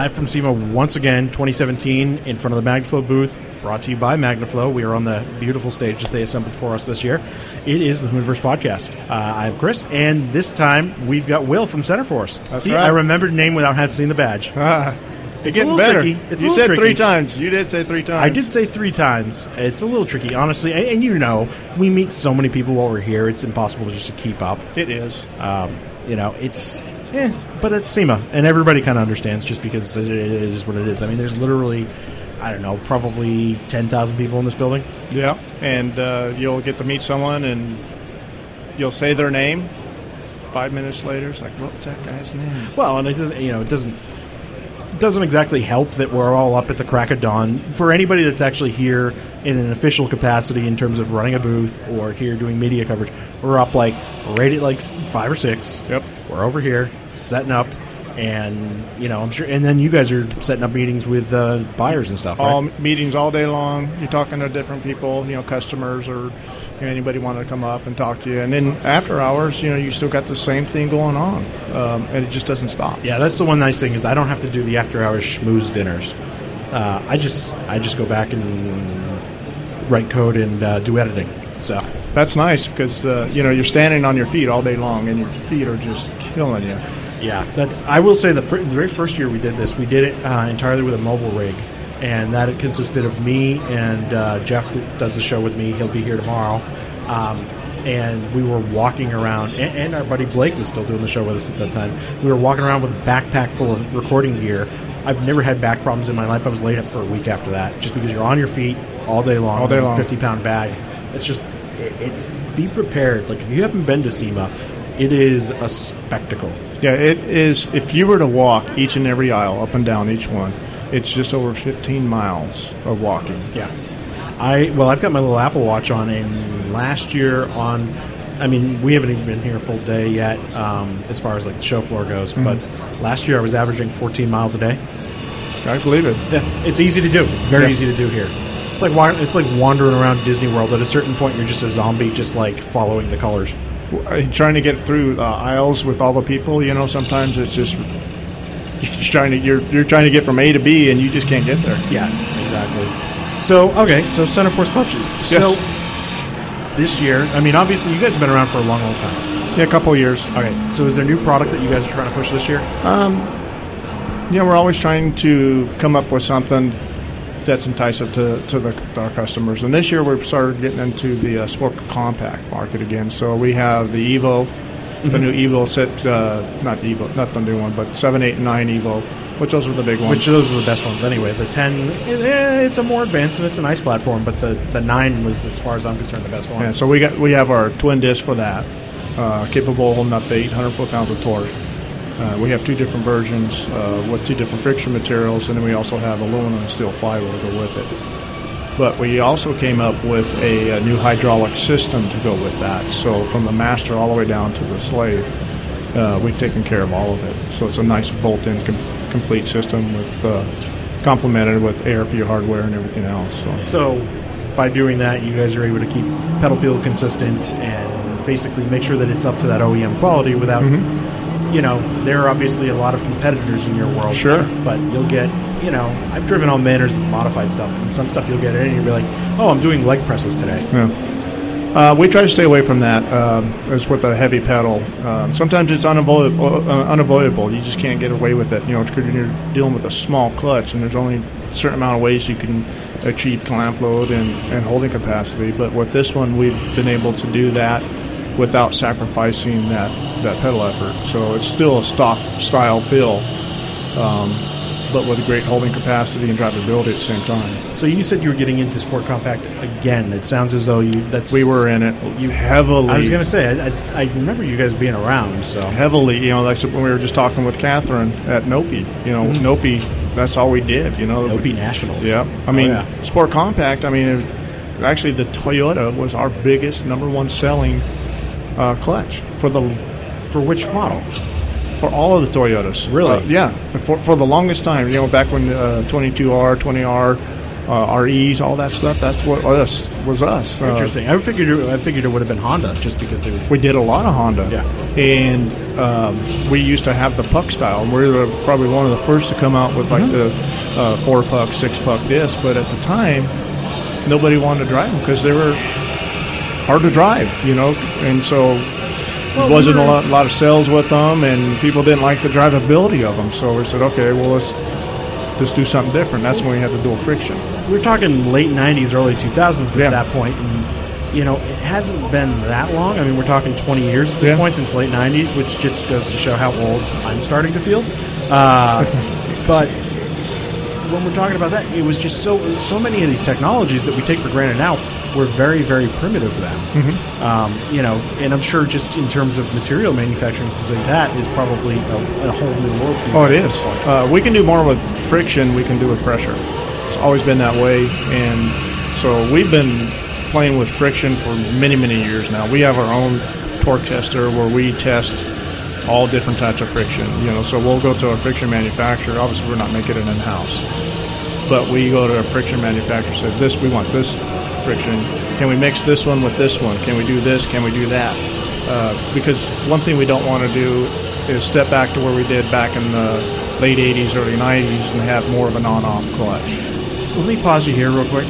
live from SEMA once again, 2017, in front of the MagnaFlow booth, brought to you by MagnaFlow. We are on the beautiful stage that they assembled for us this year. It is the Hooniverse podcast. Uh, I'm Chris, and this time we've got Will from Centerforce. That's See, right. I remembered the name without having seen the badge. Ah, It's it's getting better. tricky. It's you said tricky. three times. You did say three times. I did say three times. It's a little tricky, honestly, and, and you know, we meet so many people while we're here. It's impossible to just to keep up. It is. Um, you know, it's, eh, but it's SEMA, and everybody kind of understands just because it is what it is. I mean, there's literally, I don't know, probably 10,000 people in this building. Yeah, and uh, you'll get to meet someone, and you'll say their name. Five minutes later, it's like, what's that guy's name? Well, and it you know, it doesn't doesn't exactly help that we're all up at the crack of dawn. For anybody that's actually here in an official capacity in terms of running a booth or here doing media coverage, we're up like right at like five or six. Yep. We're over here setting up, and you know, I'm sure. And then you guys are setting up meetings with uh, buyers and stuff. Right? All meetings all day long. You're talking to different people, you know, customers or you know, anybody wanting to come up and talk to you. And then after hours, you know, you still got the same thing going on, um, and it just doesn't stop. Yeah, that's the one nice thing is I don't have to do the after hours schmooze dinners. Uh, I just I just go back and write code and uh, do editing. So That's nice because uh, you know you're standing on your feet all day long, and your feet are just killing you. yeah, that's I will say the, fir- the very first year we did this, we did it uh, entirely with a mobile rig, and that it consisted of me and uh, Jeff that does the show with me. He'll be here tomorrow. Um, and we were walking around, and, and our buddy Blake was still doing the show with us at that time. We were walking around with a backpack full of recording gear. I've never had back problems in my life. I was laid up for a week after that, just because you're on your feet all day long, All day long. 50 pound bag. It's just, it's be prepared. Like if you haven't been to SEMA, it is a spectacle. Yeah, it is. If you were to walk each and every aisle, up and down each one, it's just over 15 miles of walking. Yeah. I well, I've got my little Apple Watch on, and last year on, I mean, we haven't even been here a full day yet, um, as far as like the show floor goes. But last year I was averaging 14 miles a day. I believe it. Yeah, it's easy to do. It's very Yeah. easy to do here. It's like wa- it's like wandering around Disney World. At a certain point, you're just a zombie, just like following the colors. Trying to get through uh, aisles with all the people, you know, sometimes it's just you're just trying to you're you're trying to get from A to B, and you just can't get there. Yeah, exactly. So okay, so Centerforce clutches. So this year, I mean, obviously, you guys have been around for a long, long time. Yeah, a couple of years. Okay, so is there a new product that you guys are trying to push this year? Um, you know, we're always trying to come up with something that's enticing to, to, the, to our customers. And this year we've started getting into the uh, sport compact market again. So we have the Evo, the new Evo set, uh, not Evo, not the new one, but 7, 8, and 9 Evo, which those are the big ones. Which those are the best ones anyway. The 10, eh, it's a more advanced and it's a nice platform, but the, the 9 was, as far as I'm concerned, the best one. Yeah, so we got we have our twin disc for that, uh, capable of holding up to 800 foot pounds of torque. Uh, we have two different versions uh, with two different friction materials, and then we also have aluminum and steel flywheel to go with it. But we also came up with a, a new hydraulic system to go with that. So from the master all the way down to the slave, uh, we've taken care of all of it. So it's a nice bolt-in com- complete system with uh, complemented with ARP hardware and everything else. So. So by doing that, you guys are able to keep pedal feel consistent and basically make sure that it's up to that OEM quality without, you know, there are obviously a lot of competitors in your world. Sure. But you'll get, you know, I've driven all manners of modified stuff, and some stuff you'll get in and you'll be like, oh, I'm doing leg presses today. Yeah. Uh, we try to stay away from that. Um, as with a heavy pedal, um, sometimes it's unavoidable, uh, unavoidable. You just can't get away with it. You know, because you're dealing with a small clutch, and there's only a certain amount of ways you can achieve clamp load and, and holding capacity. But with this one, we've been able to do that without sacrificing that, that pedal effort. So it's still a stock style feel. Um, but with a great holding capacity and drivability at the same time. So you said you were getting into Sport Compact again. It sounds as though you that's We were in it You- heavily. I was going to say I, I, I remember you guys being around. So heavily. You know, like when we were just talking with Catherine at Nopi. You know, Mm-hmm. Nopi. That's all we did. You know, OP Nationals. Yeah, I mean, Oh, yeah. Sport Compact. I mean, it, actually, the Toyota was our biggest number one selling uh, clutch for the for which model? for all of the Toyotas. Really? Uh, yeah. For, for the longest time, you know, back when uh, 22R, 20R, uh, REs, all that stuff. That's what us was us. Uh, Interesting. I figured it, I figured it would have been Honda just because they were. we did a lot of Honda. Yeah. And um, we used to have the puck style. And we were probably one of the first to come out with like the uh, four puck, six puck disc. But at the time, nobody wanted to drive them because they were hard to drive, you know. And so Well, there wasn't we a lot, lot of sales with them, and people didn't like the drivability of them. So we said, okay, well, let's just do something different. That's when we had the dual friction. We're talking late '90s, early 2000s at Yeah. that point, and you know it hasn't been that long. I mean, we're talking 20 years at this Yeah. point since late '90s, which just goes to show how old I'm starting to feel. Uh, but when we're talking about that, it was just so so many of these technologies that we take for granted now were very very primitive then. Mm-hmm. Um, you know, and I'm sure just in terms of material manufacturing things like that is probably a, a whole new world. For you Oh, it is. Uh, we can do more with friction. We can do with pressure. It's always been that way, and so we've been playing with friction for many, many years now. We have our own torque tester where we test all different types of friction. You know, so we'll go to a friction manufacturer. Obviously, we're not making it in house, but we go to a friction manufacturer. Say this, we want this friction. Can we mix this one with this one? Can we do this? Can we do that? Uh, because one thing we don't want to do is step back to where we did back in the late 80s, early 90s, and have more of an on-off clutch. Let me pause you here real quick.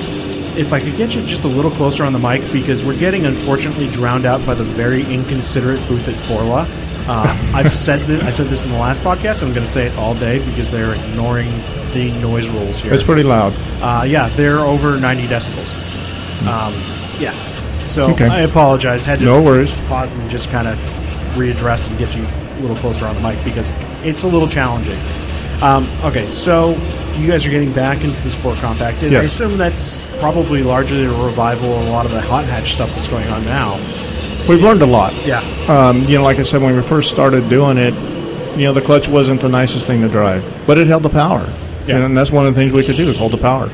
If I could get you just a little closer on the mic, because we're getting unfortunately drowned out by the very inconsiderate booth at Borla. Uh, I've said this, I said this in the last podcast. I'm going to say it all day because they're ignoring the noise rules here. It's pretty loud. Uh, yeah, they're over 90 decibels. Um, yeah. So Okay. I apologize. Had to No worries. pause and just kind of readdress and get you a little closer on the mic because it's a little challenging. Um, okay, so you guys are getting back into the sport compact. And I assume that's probably largely a revival of a lot of the hot hatch stuff that's going on now. We've learned a lot. Yeah. Um, you know, like I said, when we first started doing it, you know, the clutch wasn't the nicest thing to drive, but it held the power. Yeah. And that's one of the things we could do is hold the power.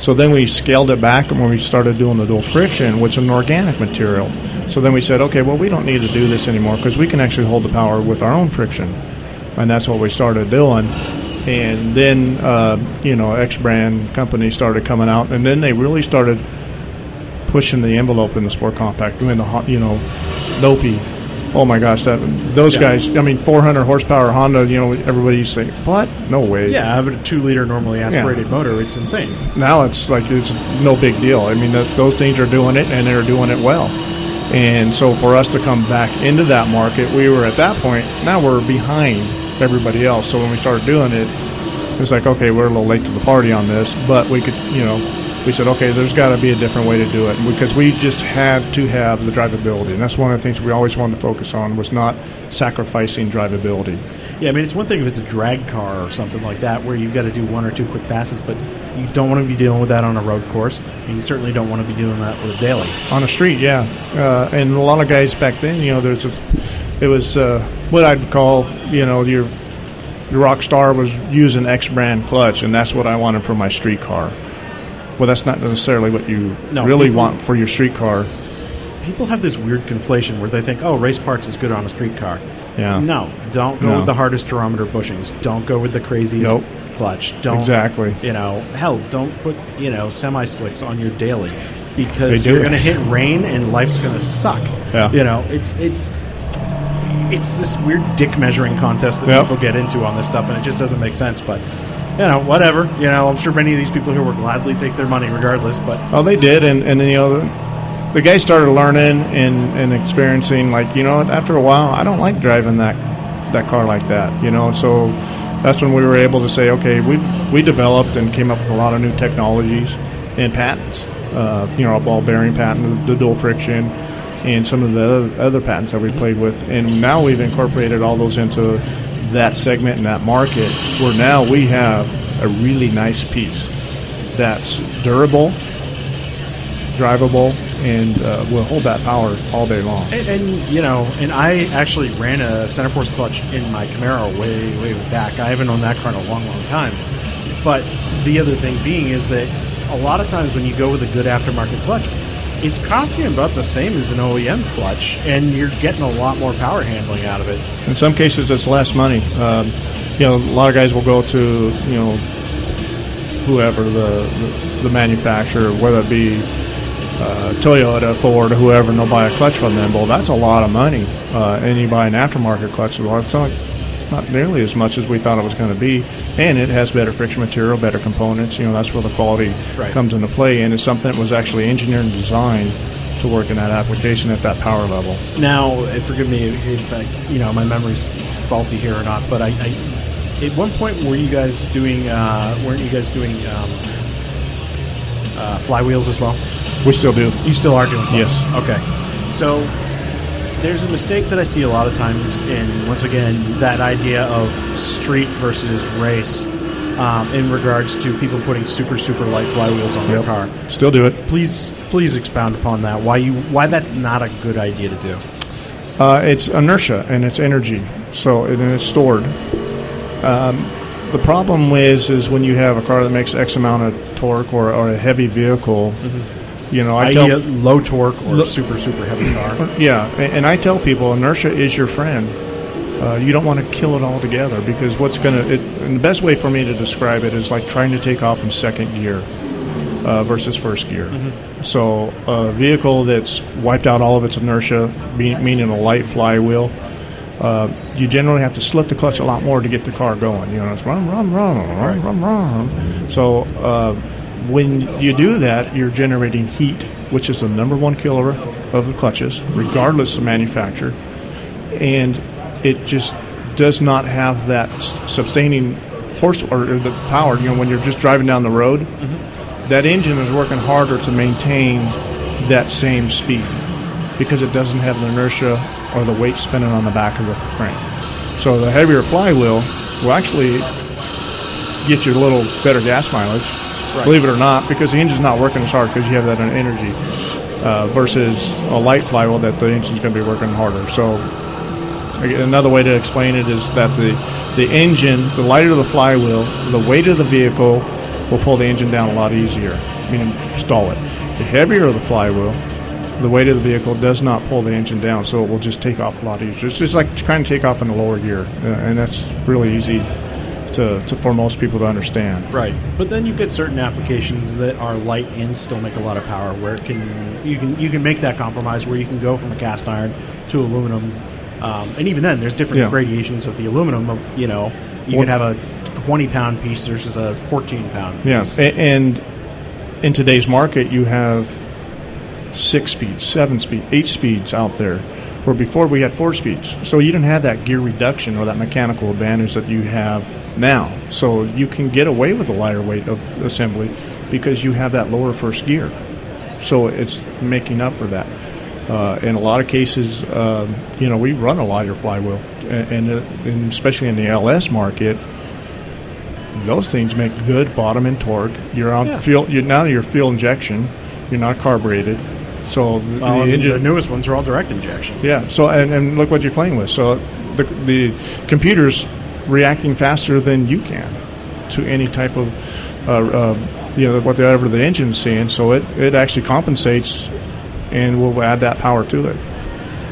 So then we scaled it back, and when we started doing the dual friction, which is an organic material. So then we said, okay, well, we don't need to do this anymore because we can actually hold the power with our own friction, and that's what we started doing. And then, uh, you know, X brand companies started coming out, and then they really started pushing the envelope in the sport compact, doing the you know, Nopi. Oh my gosh, that those Yeah. guys. I mean, 400 horsepower Honda. You know, everybody used to say, "What? No way." Yeah, I have a two liter normally aspirated Yeah. motor. It's insane. Now it's like it's no big deal. I mean, that, those things are doing it, and they're doing it well. And so for us to come back into that market, we were at that point. Now we're behind everybody else. So when we started doing it, it's like, okay, we're a little late to the party on this, but we could, you know, we said, okay, there's got to be a different way to do it because we just had to have the drivability, and that's one of the things we always wanted to focus on was not sacrificing drivability. Yeah, I mean, it's one thing if it's a drag car or something like that where you've got to do one or two quick passes, but you don't want to be dealing with that on a road course, and you certainly don't want to be doing that with a daily. on the street, yeah. Uh, and a lot of guys back then, you know, there's a, it was uh, what I'd call, you know, your the rock star was using X brand clutch, and that's what I wanted for my street car. Well, that's not necessarily what you No, really people- want for your street car. People have this weird conflation where they think, oh, race parts is good on a street car. Yeah. No, don't go No. with the hardest durometer bushings. Don't go with the craziest Nope. clutch. Don't Exactly. You know, hell, don't put you know semi slicks on your daily because you're going to hit rain and life's going to suck. Yeah. You know, it's it's it's this weird dick measuring contest that Yep. people get into on this stuff, and it just doesn't make sense. But know, whatever. You know, I'm sure many of these people here will gladly take their money regardless. But Oh, they did, and and you know, the, the guys started learning and and experiencing. Like you know, after a while, I don't like driving that that car like that. You know, so that's when we were able to say, okay, we we developed and came up with a lot of new technologies and patents. Uh, you know, a ball bearing patent, the, the dual friction, and some of the other patents that we played with, and now we've incorporated all those into that segment and that market where now we have a really nice piece that's durable, drivable, and uh, will hold that power all day long. And, and, you know, and I actually ran a Centerforce clutch in my Camaro way, way back. I haven't owned that car in a long, long time. But the other thing being is that a lot of times when you go with a good aftermarket clutch, it's costing about the same as an OEM clutch, and you're getting a lot more power handling out of it. In some cases, it's less money. Um, you know, a lot of guys will go to you know whoever the the, the manufacturer, whether it be uh, Toyota, Ford, whoever, and they'll buy a clutch from them. Well, that's a lot of money. Uh, and you buy an aftermarket clutch, well, it's not, not nearly as much as we thought it was going to be. And it has better friction material, better components. You know, that's where the quality Right. comes into play. And it's something that was actually engineered and designed to work in that application at that power level. Now, uh, forgive me if I, you know my memory's faulty here or not, but I, I at one point were you guys doing uh, weren't you guys doing um, uh, flywheels as well? We still do. You still are doing flywheels? Yes. Okay. So there's a mistake that I see a lot of times in once again that idea of street versus race. Um, in regards to people putting super super light flywheels on their car, Still do it. please please expound upon that. Why you why that's not a good idea to do? Uh, it's inertia and it's energy, so and it's stored. Um, the problem is, is when you have a car that makes X amount of torque or, or a heavy vehicle. You know, I I.e. tell a low torque or Lo- super super heavy car. yeah, a- and I tell people inertia is your friend. Uh, you don't want to kill it all together because what's going to. And the best way for me to describe it is like trying to take off in second gear uh, versus first gear. So a vehicle that's wiped out all of its inertia, be, meaning a light flywheel, uh, you generally have to slip the clutch a lot more to get the car going. You know, it's run, run, run, run, run, run. So uh, when you do that, you're generating heat, which is the number one killer of, of the clutches, regardless of manufacturer, and it just does not have that sustaining horse or, the power. You know, when you're just driving down the road, mm-hmm. that engine is working harder to maintain that same speed because it doesn't have the inertia or the weight spinning on the back of the frame. So the heavier flywheel will actually get you a little better gas mileage, believe it or not, because the engine's not working as hard because you have that energy uh, versus a light flywheel that the engine's going to be working harder. So another way to explain it is that the the engine, the lighter the flywheel, the weight of the vehicle will pull the engine down a lot easier, meaning stall it. The heavier the flywheel, the weight of the vehicle does not pull the engine down, so it will just take off a lot easier. It's just like trying to take off in a lower gear, uh, and that's really easy to, to for most people to understand. Right, but then you get certain applications that are light and still make a lot of power. Where it can you can you can make that compromise where you can go from a cast iron to aluminum, um, and even then there's different Yeah. gradations of the aluminum. Of you know you Well- can have a 20 pound piece versus a 14 pound. Yeah, piece. a- and in today's market, you have six speeds, seven speed, eight speeds out there, where before we had four speeds. So you didn't have that gear reduction or that mechanical advantage that you have now. So you can get away with a lighter weight of assembly because you have that lower first gear. So it's making up for that. Uh, in a lot of cases, um, you know, we run a lighter flywheel, and, and, uh, and especially in the LS market, those things make good bottom end torque. You're on Yeah. fuel. You're now you're fuel injection. You're not carbureted. So the, Well, the engine. the newest ones are all direct injection. yeah. So and, and look what you're playing with. So the the computer's reacting faster than you can to any type of uh, uh, you know whatever the engine's seeing. So it it actually compensates and will add that power to it.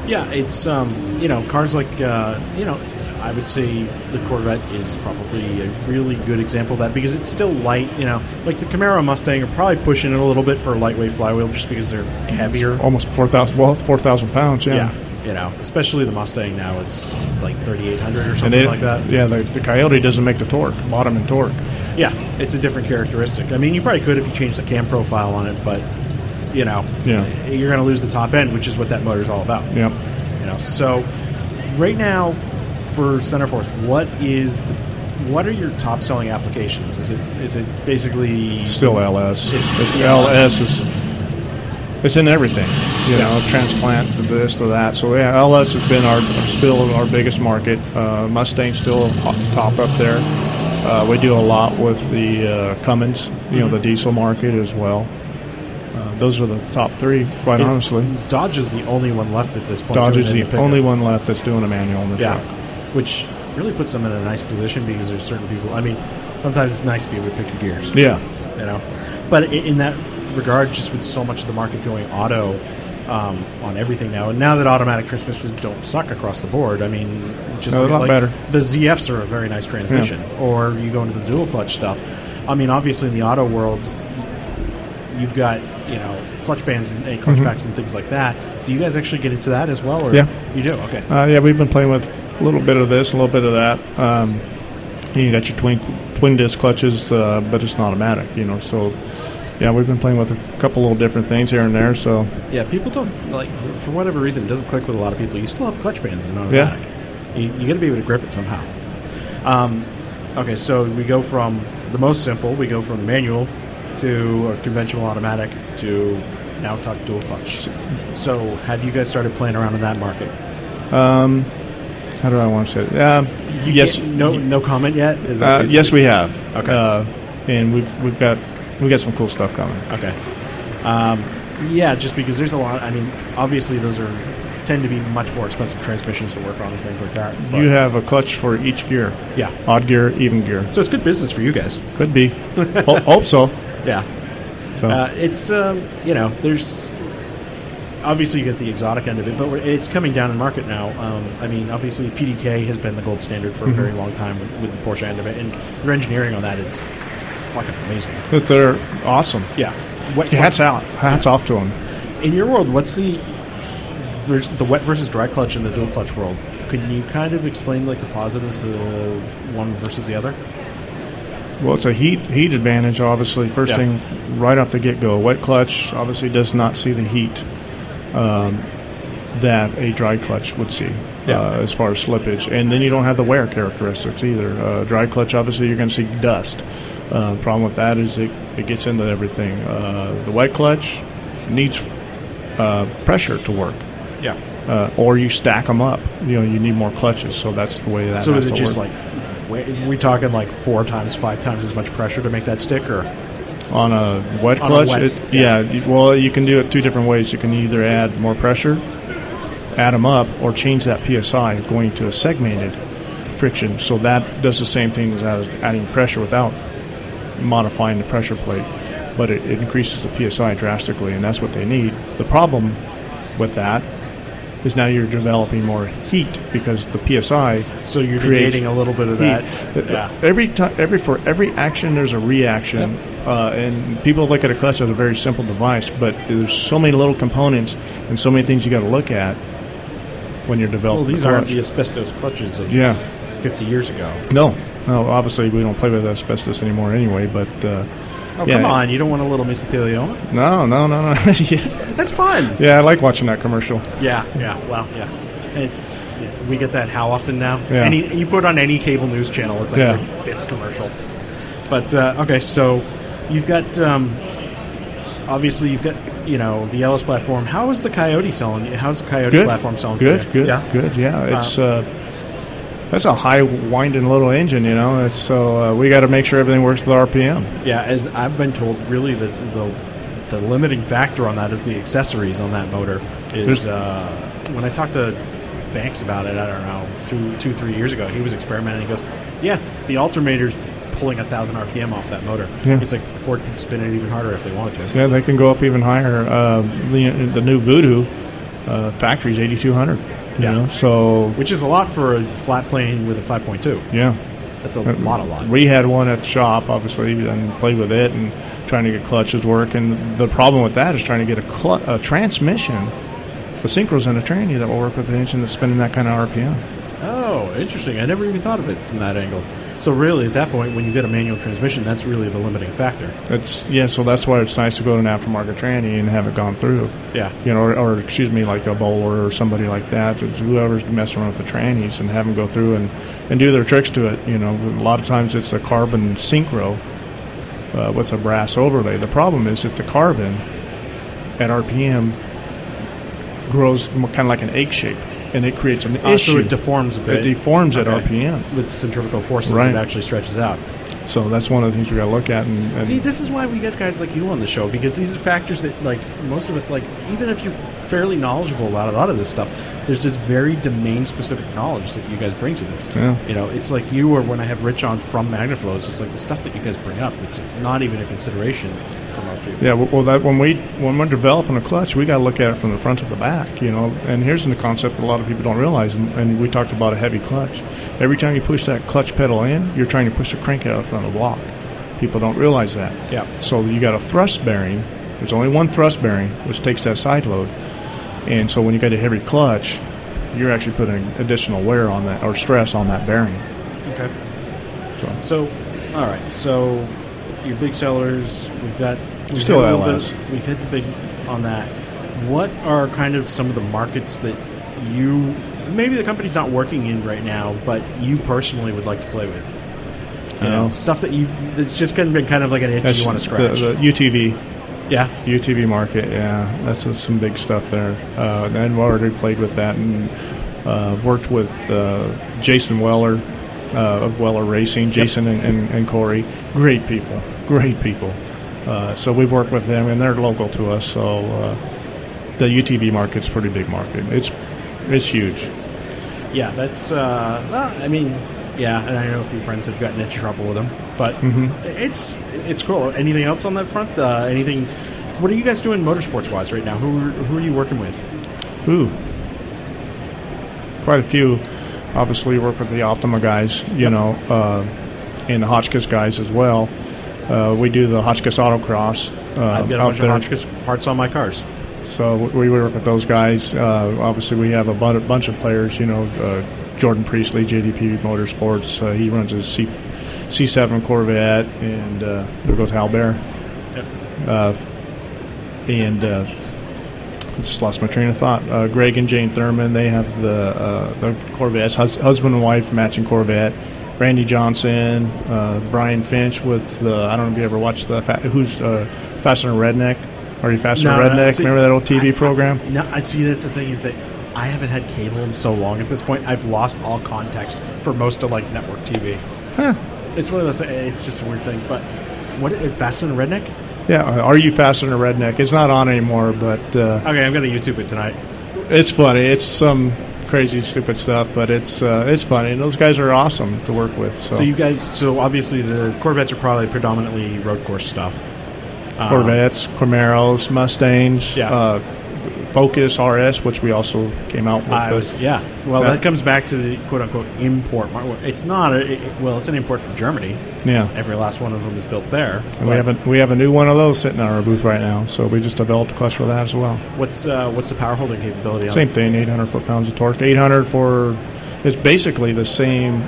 Yeah, it's um, you know cars like uh, you know I would say the Corvette is probably a really good example of that because it's still light. You know, like the Camaro Mustang are probably pushing it a little bit for a lightweight flywheel just because they're heavier. Almost four thousand. Well, four thousand pounds. Yeah. Yeah, you know, especially the Mustang now it's like 3,800 or something like that. yeah, the, the Coyote doesn't make the torque, bottom and torque. Yeah, it's a different characteristic. I mean, you probably could if you changed the cam profile on it, but you know, Yeah. you're going to lose the top end, which is what that motor's all about. Yep. You know, so right now for CenterForce, what is the, what are your top selling applications? Is it is it basically Still LS. It's- It's. LS is it's in everything. You know, transplant this to that. So yeah, LS has been our still our biggest market. Uh, Mustang still top up there. Uh, we do a lot with the uh, Cummins, you know, the diesel market as well. Uh, those are the top three, quite Is- honestly. Dodge is the only one left at this point. Dodge is the only one left that's doing a manual in the Yeah, truck. Which really puts them in a nice position because there's certain people. I mean, sometimes it's nice to be able to pick your gears. Yeah, you know. But in that regard, just with so much of the market going auto um, on everything now, and now that automatic transmissions don't suck across the board, I mean, just No, a lot like better. The ZFs are a very nice transmission, or you go into the dual clutch stuff. I mean, obviously in the auto world, you've got you know clutch bands and, and clutch backs and things like that. Do you guys actually get into that as well? Or Yeah. you do. Okay. Uh, yeah, we've been playing with a little bit of this, a little bit of that. Um, you got your twin twin disc clutches, uh, but it's not automatic, you know. So, yeah, we've been playing with a couple little different things here and there. So, Yeah, people don't like for whatever reason it doesn't click with a lot of people. You still have clutch bands in an Yeah. automatic. You, you got to be able to grip it somehow. Um, okay, so we go from the most simple. We go from manual to a conventional automatic to now talk dual clutch. So have you guys started playing around in that market? um, how do I want to say it? Um, You yes, no, no comment yet. Is that uh, yes, we have. Okay. uh, and we've we've got we've got some cool stuff coming. Okay. Um, yeah, just because there's a lot. I mean, obviously those are tend to be much more expensive transmissions to work on and things like that. You have a clutch for each gear, yeah. odd gear, even gear. So it's good business for you guys. Could be. Ho- hope so. Yeah. So Uh, it's um, you know there's obviously you get the exotic end of it, but it's coming down in market now. Um, I mean, obviously PDK has been the gold standard for a very long time with, with the Porsche end of it, and their engineering on that is fucking amazing. but they're awesome. Yeah. What, Hats out. Hats off to them. in your world, what's the vers- the wet versus dry clutch in the dual clutch world? Can you kind of explain like the positives of one versus the other? Well, it's a heat heat advantage, obviously. First Yeah. thing, right off the get go, wet clutch obviously does not see the heat um, that a dry clutch would see Yeah. uh, as far as slippage, and then you don't have the wear characteristics either. Uh, dry clutch, obviously, you're going to see dust. Uh, problem with that is it, it gets into everything. Uh, the wet clutch needs uh, pressure to work. Yeah. Uh, or you stack them up. You know, you need more clutches, so that's the way that. So is it just work. like we talking like four times, five times as much pressure to make that stick, or On a wet On a clutch, wet- it, yeah. yeah. Well, you can do it two different ways. You can either add more pressure, add them up, or change that psi going to a segmented friction. So that does the same thing as adding pressure without modifying the pressure plate, but it, it increases the psi drastically, and that's what they need. The problem with that is now you're developing more heat because the psi so you're creating a little bit of that. Yeah. Every time, every for every action, there's a reaction, uh, and people look at a clutch as a very simple device, but there's so many little components and so many things you got to look at when you're developing. Well, these a aren't the asbestos clutches of yeah. 50 years ago. No, no. Obviously, we don't play with asbestos anymore anyway. But uh, Oh, yeah. come on. You don't want a little mesothelioma? No, no, no, no. yeah. That's fun. yeah, I like watching that commercial. Yeah, yeah. Well, yeah. It's we get that how often now? Yeah. Any you put on any cable news channel, it's like Yeah. your fifth commercial. But uh, okay, so you've got um, obviously you've got you know the LS platform. How is the Coyote selling? How's the Coyote Good, platform selling? good, good, Yeah. good. Yeah, it's uh, that's a high winding little engine. You know, it's so uh, we got to make sure everything works with RPM. Yeah, as I've been told, really the the, the limiting factor on that is the accessories on that motor. Is uh, when I talked to Banks about it, I don't know, two two three years ago, he was experimenting. He goes, "Yeah, the alternator's pulling a thousand RPM off that motor." Yeah. He's like, Ford can spin it even harder if they wanted to. Yeah, they can go up even higher. Uh, the, the new Voodoo uh, factory's eighty two hundred. You Yeah. know, so Which is a lot for a flat plane with a 5.2. yeah. That's a uh, lot, a lot. We had one at the shop, obviously, and played with it and trying to get clutches work. And the problem with that is trying to get a, cl- a transmission, the synchros and a tranny that will work with an engine that's spinning that kind of RPM. Oh, interesting. I never even thought of it from that angle. So really, at that point, when you get a manual transmission, that's really the limiting factor. It's yeah, so that's why it's nice to go to an aftermarket tranny and have it gone through. Yeah. You know, or, or excuse me, like a Bowler or somebody like that, whoever's messing around with the trannies and have them go through and, and do their tricks to it. You know, a lot of times it's a carbon synchro uh, with a brass overlay. The problem is that the carbon at RPM grows kind of like an egg shape, and it creates an Uh, issue. so it deforms a bit. It deforms at RPM. with centrifugal forces. Right. It actually stretches out. So that's one of the things we got to look at. And, and See, this is why we get guys like you on the show because these are factors that, like, most of us, like, even if you're fairly knowledgeable about a lot of this stuff, there's this very domain-specific knowledge that you guys bring to this. Yeah. You know, it's like you or when I have Rich on from Magnaflow, it's just like the stuff that you guys bring up. It's just not even a consideration for most people. Yeah, well, that when we when we're developing a clutch, we got to look at it from the front to the back, you know. And here's the concept that a lot of people don't realize, and, and we talked about a heavy clutch. Every time you push that clutch pedal in, you're trying to push the crank out front of the block. People don't realize that. Yeah. So you got a thrust bearing. There's only one thrust bearing, which takes that side load. And so when you get a heavy clutch, you're actually putting additional wear on that or stress on that bearing. Okay. So, So, all right. So, your big sellers, we've got we've Still hit LS. bit- we've hit the big on that. What are kind of some of the markets that you maybe the company's not working in right now, but you personally would like to play with? You know, Uh, stuff that you that's just kind of been kind of like an itch you want to scratch. The, the UTV, yeah. UTV market, yeah, that's some big stuff there. Uh, and we've already played with that and uh, worked with uh, Jason Weller uh, of Weller Racing, Jason and, and, and Corey. Great people, great people. Uh, so we've worked with them, and they're local to us. So uh, the UTV market's pretty big market. It's it's huge. Yeah, that's. Uh, well, I mean, yeah, and I know a few friends have gotten into trouble with them, but Mhm. it's it's cool. Anything else on that front? Uh, anything? What are you guys doing motorsports wise right now? Who are- who are you working with? Ooh, quite a few. Obviously, work with the Optima guys, you know, uh, and the Hotchkiss guys as well. Uh, we do the Hotchkiss Autocross. Uh, I've got a bunch there. of Hotchkiss parts on my cars. So we work with those guys. Uh, obviously, we have a bunch of players. You know, uh, Jordan Priestley, JDP Motorsports. Uh, he runs his C C7 Corvette, and uh, there goes Hal Bear. Yep. Uh, and uh, I just lost my train of thought. Uh, Greg and Jane Thurman, they have the uh, the Corvettes, hus- husband and wife matching Corvette. Randy Johnson, uh, Brian Finch with the I don't know if you ever watched the fa- who's uh, Faster Than Redneck. Are you Faster Than No, no, Redneck? see, Remember that old TV I- I- program? No, I see. That's the thing is that I haven't had cable in so long. At this point, I've lost all context for most of like network TV. Huh. It's one of those. It's just a weird thing. But what? Faster than a Redneck? Yeah, Are You Faster Than a Redneck? It's not on anymore, but uh, Okay, I'm gonna YouTube it tonight. it's funny. It's some crazy, stupid stuff, but it's uh, it's funny. And those guys are awesome to work with. So, So you guys, so obviously the Corvettes are probably predominantly road course stuff. Um, Corvettes, Camaros, Mustangs, Yeah. uh, Focus RS, which we also came out with. I was, yeah. Well, Yeah. that comes back to the quote unquote import. mar- It's not. A, it- well, it's an import from Germany. yeah. Every last one of them is built there. And we have a we have a new one of those sitting in our booth right now. So we just developed a clutch for that as well. What's uh, what's the power holding capability? on Same thing, 800 foot pounds of torque. 800 for it's basically the same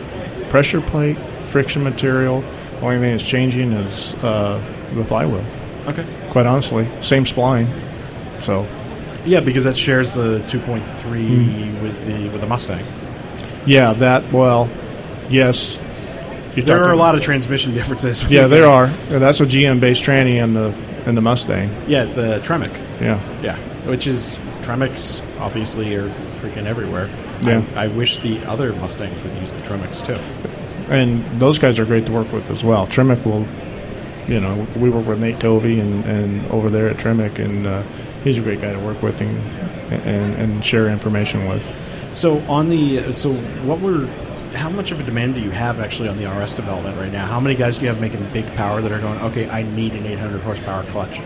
pressure plate, friction material. The Only thing that's changing is uh, the flywheel. Okay. Quite honestly, same spline. So Yeah, because that shares the 2.3 Hmm. with the with the Mustang. yeah, that well, yes. There are a lot of transmission differences. Yeah, there are. That's a GM based tranny in the in the Mustang. Yeah, it's the Tremec. Yeah. Yeah, which is Tremec's obviously are freaking everywhere. Yeah. I, I wish the other Mustangs would use the Tremec's too. and those guys are great to work with as well. Tremec will, you know, we work with Nate Tovey and, and over there at Tremec, and uh, he's a great guy to work with and, and and share information with. So on the so what were how much of a demand do you have actually on the RS development right now? How many guys do you have making big power that are going? Okay, I need an 800 horsepower clutch.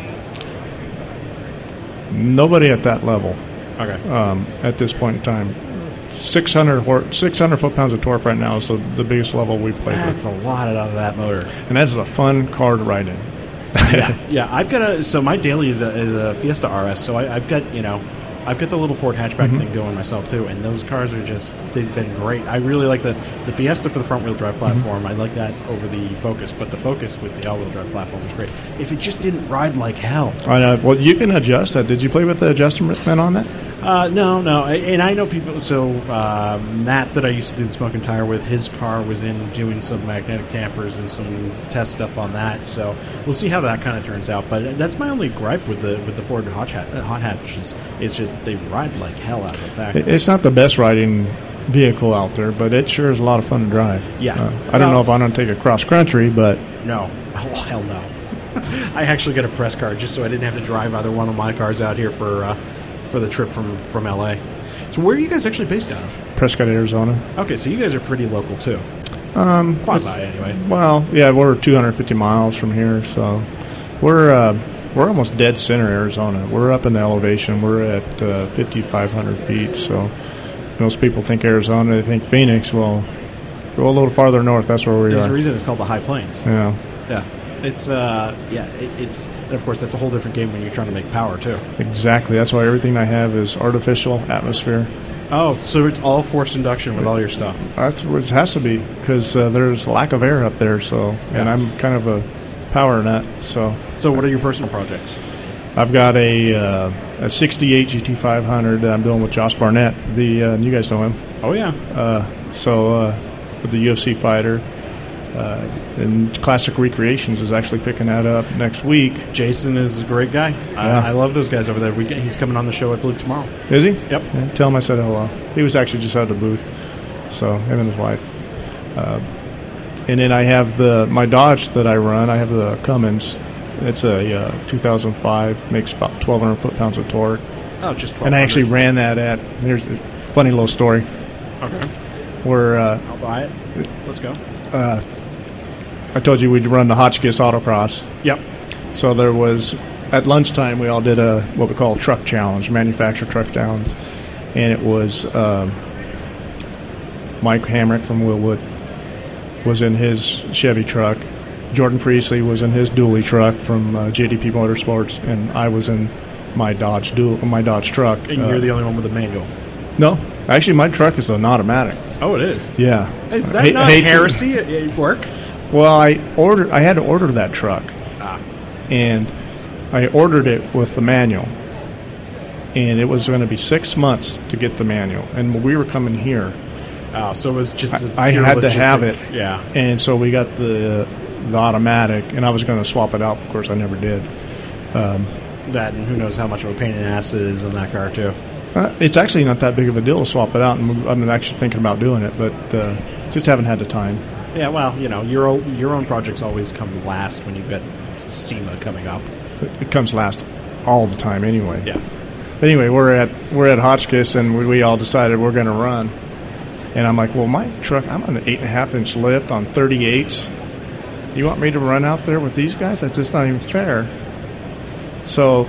Nobody at that level Okay, um, at this point in time. 600, hor- 600 foot pounds of torque right now is the, the biggest level we play with, that's a lot out of that motor. and that's a fun car to ride in. yeah, yeah. I've got a so my daily is a, is a Fiesta RS. So I, I've got you know, I've got the little Ford hatchback Mm-hmm. thing going myself too, and those cars are just they've been great. I really like the the Fiesta for the front wheel drive platform. Mm-hmm. I like that over the Focus, but the Focus with the all wheel drive platform is great. If it just didn't ride like hell, I know. Well, you can adjust that. Did you play with the adjustment on that? Uh, no, no, and I know people. So uh, Matt, that I used to do the smoking tire with, his car was in doing some magnetic dampers and some test stuff on that. So we'll see how that kind of turns out. But that's my only gripe with the with the Ford Hot Hat, uh, Hot Hatch is it's just they ride like hell out of the factory. It's not the best riding vehicle out there, but it sure is a lot of fun to drive. Yeah. Uh, I don't Well- know if I'm going to take it cross country, but No, oh hell no. I actually got a press car just so I didn't have to drive either one of my cars out here for uh, for the trip from from LA. So where are you guys actually based out of? Prescott, Arizona. Okay, so you guys are pretty local too. Um, Quasi anyway. Well, yeah, we're 250 miles from here, so we're uh, we're almost dead center Arizona. We're up in the elevation. We're at uh, 5,500 feet. So most people think Arizona, they think Phoenix. Well, go a little farther north. That's where we are. There's a reason it's called the High Plains. Yeah, Yeah, it's uh, yeah, it, it's and of course that's a whole different game when you're trying to make power too. exactly. That's why everything I have is artificial atmosphere. Oh, so it's all forced induction with all your stuff. That's what it has to be because uh, there's lack of air up there. So, and Yeah. I'm kind of a power nut. So, So what are your personal projects? I've got a uh, a 68 GT500 that I'm doing with Josh Barnett. The uh, you guys know him. Oh yeah, Uh, so uh, with the UFC fighter, uh, and Classic Recreations is actually picking that up next week. Jason is a great guy. Yeah. I, I love those guys over there. We get, he's coming on the show, I believe, tomorrow. Is he? Yep. Yeah, tell him I said hello. He was actually just out of the booth. So him and his wife. Uh, and then I have the my Dodge that I run. I have the Cummins. It's a uh, 2005. Makes about 1,200 foot pounds of torque. Oh, just And I actually ran that at. Here's a funny little story. Okay, Where uh, I'll buy it. Let's go. uh, I told you we'd run the Hotchkiss Autocross. Yep. So there was at lunchtime we all did a what we call a truck challenge, manufacturer truck challenge, and it was um, Mike Hamrick from Wilwood was in his Chevy truck. Jordan Priestley was in his dually truck from uh, JDP Motorsports, and I was in my Dodge dual, my Dodge truck. And Uh, you're the only one with a manual. no, actually, my truck is an automatic. Oh, it is. Yeah, Is I that not to- heresy at, at work? Well, I ordered. I had to order that truck, Ah, and I ordered it with the manual, and it was going to be six months to get the manual. And we were coming here, oh, so it was just. a I, had to have it. Yeah. and so we got the the automatic, and I was going to swap it out. Of course, I never did. Um, That and who knows how much of a pain in the ass it is in that car too. uh, it's actually not that big of a deal to swap it out, and I'm actually thinking about doing it, but uh, just haven't had the time. Yeah, well, you know, your own, your own projects always come last when you've got SEMA coming up. It, comes last all the time anyway. Yeah. But anyway, we're at we're at Hotchkiss, and we, we all decided we're going to run. And I'm like, well, my truck, I'm on an eight and a half inch lift on 38s. You want me to run out there with these guys? That's just not even fair. So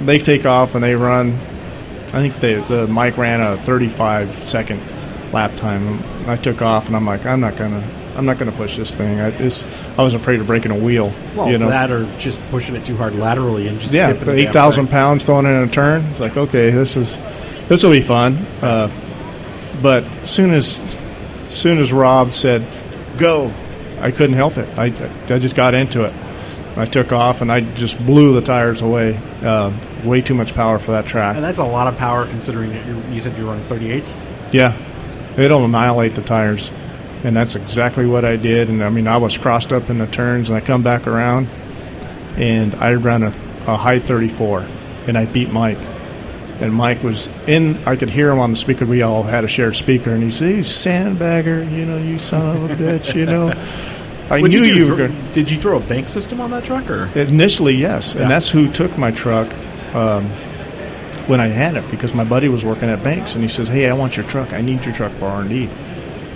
they take off and they run. I think they, the Mike ran a 35 second lap time. I took off, and I'm like, I'm not gonna, I'm not gonna push this thing. I just, I was afraid of breaking a wheel. Well, you know, that or just pushing it too hard laterally and just yeah, eight thousand pounds throwing it in a turn. It's like, okay, this is this will be fun. Uh, but soon as soon as Rob said go, I couldn't help it. I I just got into it. I took off and I just blew the tires away. Uh, way too much power for that track. And that's a lot of power considering that you're, you said you're running 38s. Yeah, it'll annihilate the tires, and that's exactly what I did. And I mean, I was crossed up in the turns, and I come back around, and I ran a, a high 34, and I beat Mike. And Mike was in. I could hear him on the speaker. We all had a shared speaker, and he said, "You sandbagger, you know, you son of a bitch, you know." I What'd knew do? you, were Throw- going. Did you throw a bank system on that truck or? Initially, yes, Yeah. and that's who took my truck um, when I had it because my buddy was working at Banks, and he says, "Hey, I want your truck. I need your truck for R and D."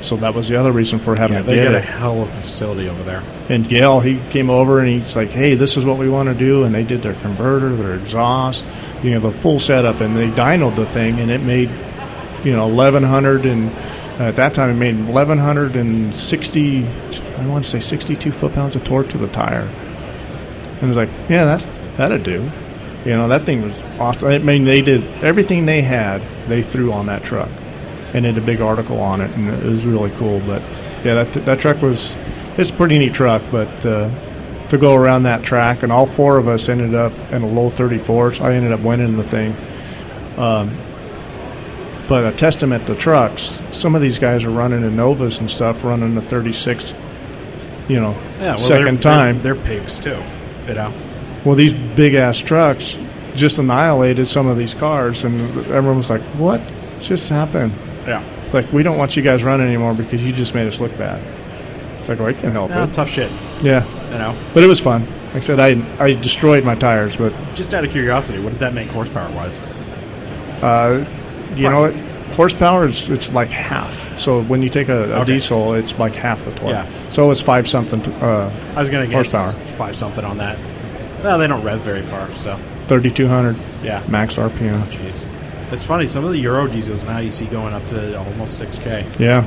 So that was the other reason for having Yeah, they got a hell of a facility over there. And Gale, he came over and he's like, "Hey, this is what we want to do," and they did their converter, their exhaust, you know, the full setup, and they dynoed the thing, and it made, you know, eleven hundred and at that time it made eleven hundred and sixty, I want to say sixty-two foot-pounds of torque to the tire. And it was like, yeah, that that'd do. You know, that thing was awesome. I mean, they did everything they had, they threw on that truck, and did a big article on it, and it was really cool. But yeah, that that truck was it's a pretty neat truck, but uh, to go around that track, and all four of us ended up in a low 34s. I ended up winning the thing. Um, But a testament to trucks, some of these guys are running in Novas and stuff, running the 36, you know, Yeah, well, 2nd they're- time. They're, they're pigs too. You know. Well, these big ass trucks just annihilated some of these cars, and everyone was like, "What just happened?" Yeah. It's like we don't want you guys running anymore because you just made us look bad. It's like, well, I can't help it. tough shit. Yeah, You know. but it was fun. Like I said, I I destroyed my tires, but Just out of curiosity, what did that make horsepower wise? uh, you know what? Horsepower is it's like half. So when you take a, a Okay. diesel, it's like half the torque. Yeah. So it's five something. To, uh, I was gonna guess Horsepower. five something on that. Well, they don't rev very far, so thirty two hundred yeah. max RPM. Jeez. It's funny. Some of the Euro diesels now you see going up to almost six k, Yeah.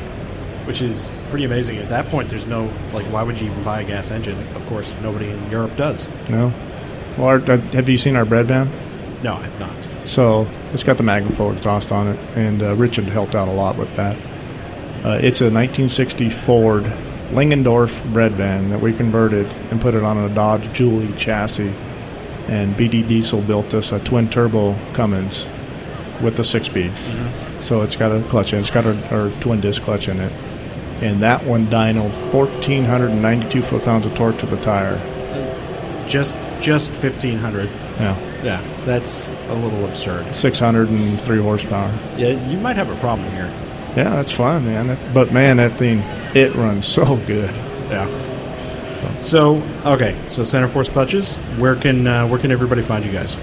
which is pretty amazing. At that point, there's no like, why would you even buy a gas engine? Of course, nobody in Europe does. No. Well, our, uh, have you seen our bread van? No, I've not. So it's got the Magnaflow exhaust on it, and uh, Richard helped out a lot with that. Uh, it's a 1960 Ford Lingendorf bread van that we converted and put it on a Dodge dually chassis. And BD Diesel built us a twin turbo Cummins with a six speed. So it's got a clutch in it. It's got a or twin disc clutch in it. And that one dynoed 1,492 foot pounds of torque to the tire. Just just fifteen hundred. Yeah. Yeah, that's a little absurd. 603 horsepower. Yeah, you might have a problem here. Yeah, that's fun, man. But man, that thing it runs so good. Yeah. So okay, so Centerforce clutches. Where can uh, where can everybody find you guys?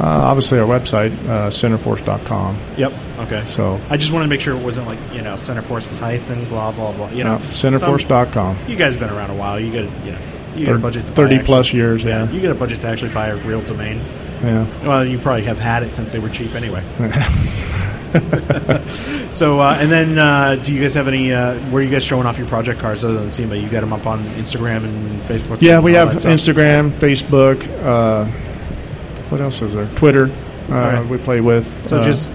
Uh, obviously, our website, uh, centerforce.com. Yep. Okay. So, I just wanted to make sure it wasn't like you know Centerforce hyphen blah blah blah. You know, no, centerforce.com. Some- you guys have been around a while. You got you know you got a budget to buy 30 actually- plus years, yeah. You get a budget to actually buy a real domain. Yeah. Well, you probably have had it since they were cheap anyway. so, uh, and then, uh, do you guys have any? Uh, where are you guys showing off your project cars other than SEMA? You got them up on Instagram and Facebook. Yeah, we have? Instagram, Facebook. What else is there? Twitter. Uh, Okay. We play with. So uh, just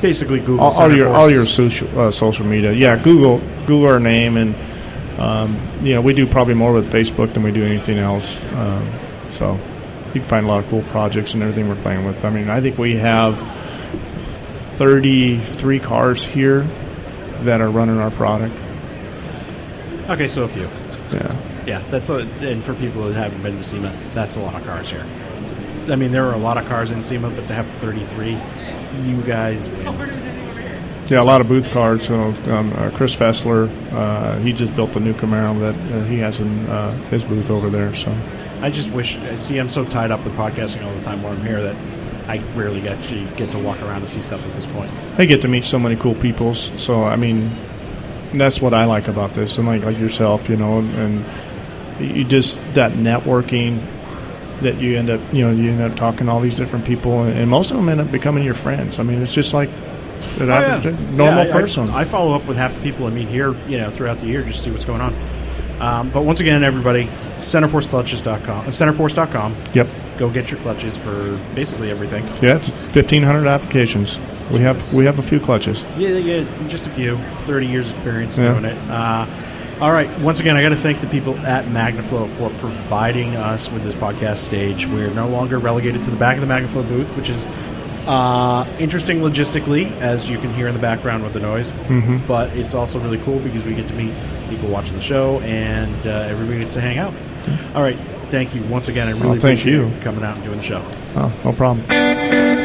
basically Google all, all your all your social uh, social media. Yeah, Google Google our name, and um, you know we do probably more with Facebook than we do anything else. Um, so you can find a lot of cool projects and everything we're playing with. I mean, I think we have thirty three cars here that are running our product. Okay, so a few. Yeah, Yeah, that's a, and for people that haven't been to SEMA, that's a lot of cars here. I mean, there are a lot of cars in SEMA, but to have 33, you guys win. yeah, a lot of booth cars. So um, uh, Chris Fessler, uh, he just built a new Camaro that uh, he has in uh, his booth over there. So. I just wish. I See, I'm so tied up with podcasting all the time while I'm here that I rarely get to get to walk around and see stuff at this point. I get to meet so many cool people. So I mean, that's what I like about this, and like like yourself, you know, and you just that networking that you end up, you know, you end up talking to all these different people, and, and most of them end up becoming your friends. I mean, it's just like an average, normal Oh, Yeah, I- person. I, I follow up with half the people I meet here, you know, throughout the year just to see what's going on. Um, but once again, everybody, centerforceclutches.com, uh, centerforce.com. yep. Go get your clutches for basically everything. Yeah, it's fifteen hundred applications. We have we have a few clutches. Yeah, yeah, just a few. Thirty years experience Yeah. doing it. Uh, all right. Once again, I got to thank the people at Magnaflow for providing us with this podcast stage. We're no longer relegated to the back of the Magnaflow booth, which is uh, interesting logistically, as you can hear in the background with the noise. Mhm. But it's also really cool because we get to meet people watching the show, and uh, everybody gets to hang out. All right. Thank you once again. I really Well, thank appreciate you. coming out and doing the show. Oh, no problem.